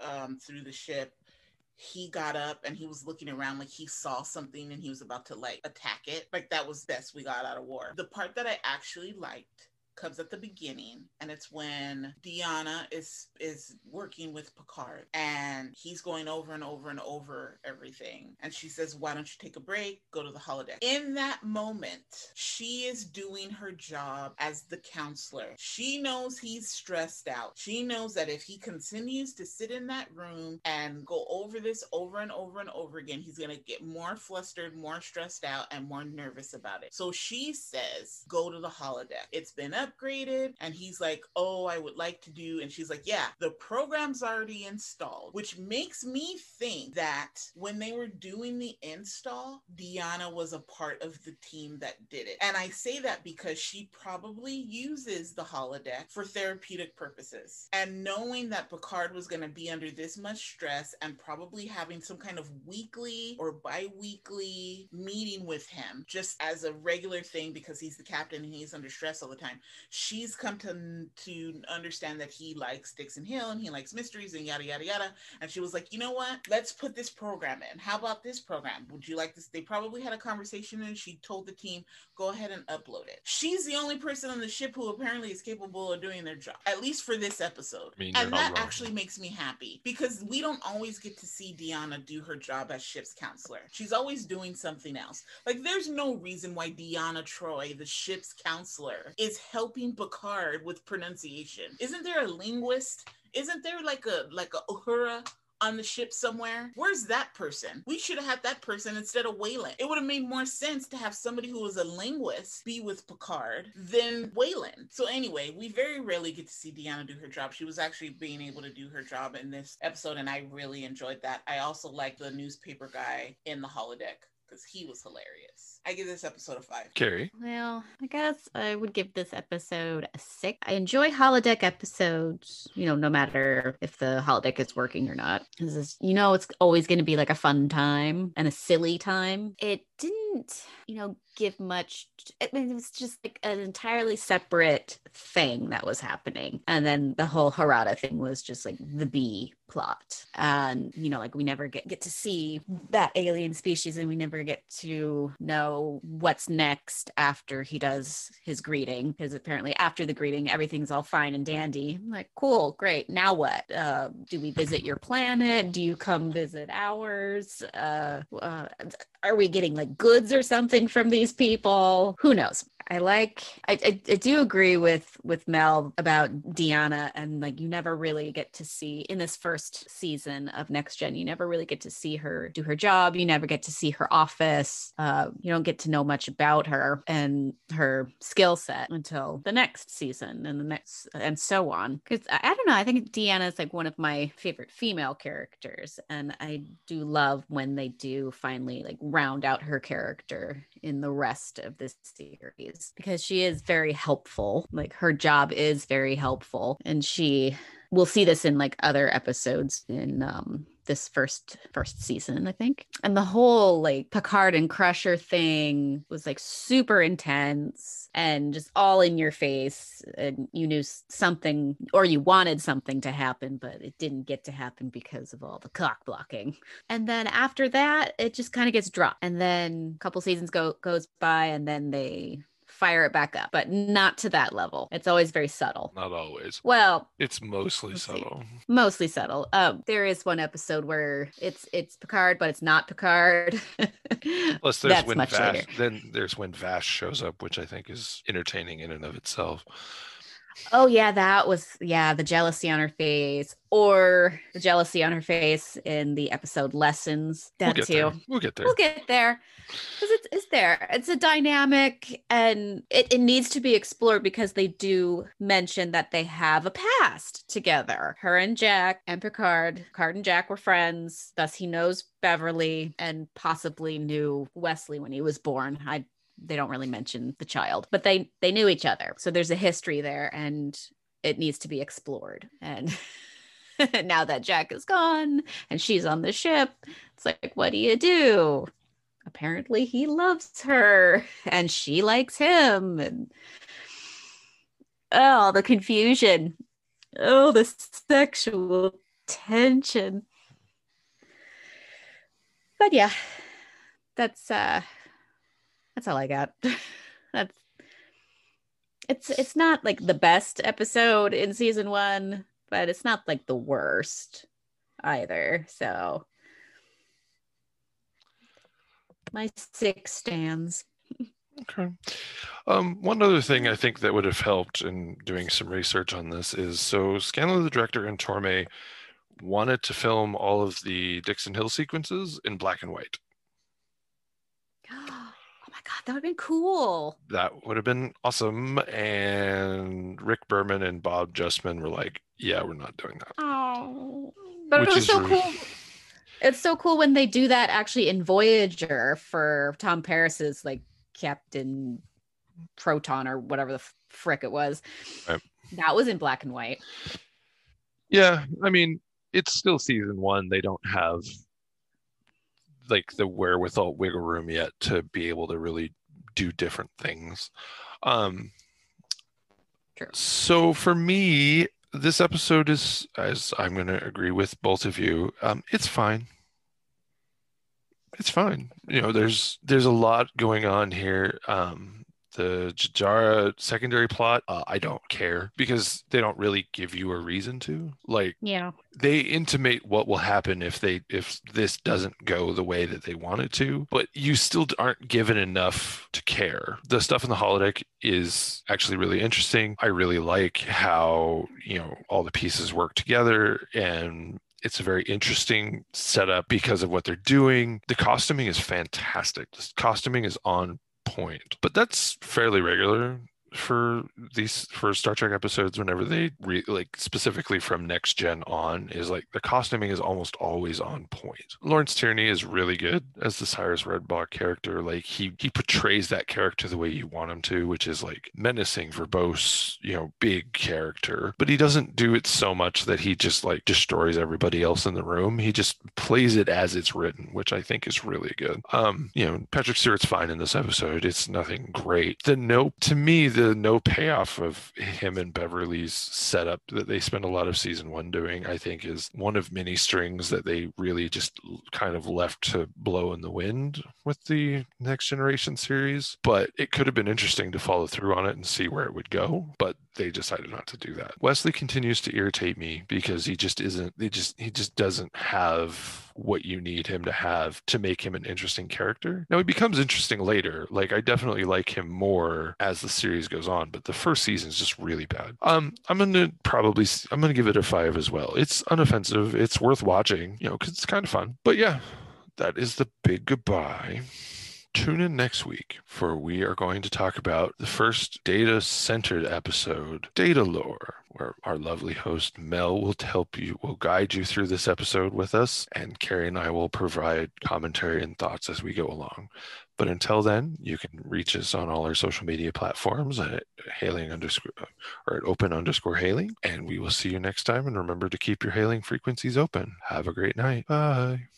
um, through the ship he got up and he was looking around like he saw something and he was about to like attack it. Like that was best we got out of Worf. The part that I actually liked comes at the beginning and it's when Deanna is is working with Picard and he's going over and over and over everything. And she says why don't you take a break? Go to the holodeck in that moment she is doing her job as the counselor. She knows he's stressed out. She knows that if he continues to sit in that room and go over this over and over and over again he's going to get more flustered more stressed out and more nervous about it. So she says go to the holodeck it's been up upgraded? And he's like, Oh, I would like to do. And she's like, Yeah, the program's already installed, which makes me think that when they were doing the install, Deanna was a part of the team that did it. And I say that because she probably uses the holodeck for therapeutic purposes. And knowing that Picard was going to be under this much stress and probably having some kind of weekly or bi weekly meeting with him just as a regular thing because he's the captain and he's under stress all the time she's come to to understand that he likes Dixon Hill and he likes mysteries and yada yada yada. And she was like, you know what? Let's put this program in. How about this program? Would you like this? They probably had a conversation and she told the team, go ahead and upload it. She's the only person on the ship who apparently is capable of doing their job, at least for this episode. I mean, and that actually makes me happy because we don't always get to see Deanna do her job as ship's counselor. She's always doing something else. Like, there's no reason why Deanna Troi, the ship's counselor, is helping helping Picard with pronunciation. Isn't there a linguist? Isn't there like a like a Uhura on the ship somewhere? Where's that person? We should have had that person instead of Whalen. It would have made more sense to have somebody who was a linguist be with Picard than Whalen. So anyway, we very rarely get to see Deanna do her job. She was actually being able to do her job in this episode, and I really enjoyed that. I also like the newspaper guy in the holodeck because he was hilarious. I give this episode a five. Carrie. Well, I guess I would give this episode a six. I enjoy holodeck episodes, you know, no matter if the holodeck is working or not. Because you know it's always going to be like a fun time and a silly time. It didn't, you know, give much. I mean, it was just like an entirely separate thing that was happening. And then the whole Jarada thing was just like the B plot. And, you know, like we never get, get to see that alien species and we never get to know what's next after he does his greeting. Because apparently after the greeting, everything's all fine and dandy. I'm like, cool, great. Now what? Uh, do we visit your planet? Do you come visit ours? Uh, uh, are we getting like goods or something from these people? Who knows? I like I, I, I do agree with with Mel about Deanna and like you never really get to see in this first season of Next Gen you never really get to see her do her job. You never get to see her office. Uh, you don't get to know much about her and her skill set until the next season and the next and so on. Because I, I don't know I think Deanna is like one of my favorite female characters and I do love when they do finally like round out her character in the rest of this series because she is very helpful. Like her job is very helpful. And she we'll see this in like other episodes in um this first first season, I think. And the whole like Picard and Crusher thing was like super intense and just all in your face. And you knew something or you wanted something to happen, but it didn't get to happen because of all the cock blocking. And then after that, it just kind of gets dropped. And then a couple seasons go goes by and then they fire it back up, but not to that level. It's always very subtle. Not always. Well, it's mostly subtle. See. Mostly subtle. Um, there is one episode where it's it's Picard, but it's not Picard. [laughs] Plus, there's That's when Vash. Then there's when Vash shows up, which I think is entertaining in and of itself. Oh yeah, that was yeah, the jealousy on her face, or the jealousy on her face in the episode lessons. That we'll too. There. We'll get there. We'll get there because it's it's there. It's a dynamic, and it, it needs to be explored because they do mention that they have a past together. Her and Jack and Picard. Picard and Jack were friends. Thus, he knows Beverly and possibly knew Wesley when he was born. I they don't really mention the child, but they they knew each other. So there's a history there and it needs to be explored. And [laughs] now that Jack is gone and she's on the ship, it's like, what do you do? Apparently, he loves her and she likes him. And oh, the confusion. Oh, the sexual tension. But yeah, that's uh that's all I got. [laughs] that's it's it's not like the best episode in season 1, but it's not like the worst either. So my six stands. Okay. Um, one other thing I think that would have helped in doing some research on this is so Scanlan, the director, and Torme wanted to film all of the Dixon Hill sequences in black and white. Oh my god, that would have been cool. That would have been awesome. And Rick Berman and Bob Justman were like, "Yeah, we're not doing that." Oh, but Which it was so re- cool. It's so cool when they do that actually in Voyager for Tom Paris's like Captain Proton or whatever the frick it was. Right. That was in black and white. Yeah, I mean, it's still season one. They don't have like the wherewithal wiggle room yet to be able to really do different things. Um True. so for me, this episode is as I'm gonna agree with both of you, um, it's fine it's fine. You know, there's there's a lot going on here. Um, the Jarada secondary plot, uh, I don't care because they don't really give you a reason to. Like, yeah, they intimate what will happen if they if this doesn't go the way that they want it to, but you still aren't given enough to care. The stuff in the holodeck is actually really interesting. I really like how you know all the pieces work together and it's a very interesting setup because of what they're doing. The costuming is fantastic. The costuming is on point, but that's fairly regular for these for Star Trek episodes whenever they re, like specifically from next gen on is like the costuming is almost always on point. Lawrence Tierney is really good as the Cyrus Redblock character. Like he he portrays that character the way you want him to, which is like menacing, verbose, you know, big character. But he doesn't do it so much that he just like destroys everybody else in the room. He just plays it as it's written, which I think is really good. Um, you know, Patrick Stewart's fine in this episode. It's nothing great. The nope to me the no payoff of him and Beverly's setup that they spend a lot of season one doing, I think, is one of many strings that they really just kind of left to blow in the wind with the Next Generation series. But it could have been interesting to follow through on it and see where it would go. But they decided not to do that. Wesley continues to irritate me because he just isn't, he just, he just doesn't have what you need him to have to make him an interesting character. Now he becomes interesting later. Like I definitely like him more as the series goes on, but the first season is just really bad. Um, I'm gonna probably I'm gonna give it a five as well. It's unoffensive. It's worth watching, you know, because it's kind of fun. But yeah, that is the big goodbye. Tune in next week for we are going to talk about the first data centered episode, Datalore, where our lovely host Mel will help you, will guide you through this episode with us, and Carrie and I will provide commentary and thoughts as we go along. But until then, you can reach us on all our social media platforms at hailing underscore or at open underscore hailing. And we will see you next time. And remember to keep your hailing frequencies open. Have a great night. Bye.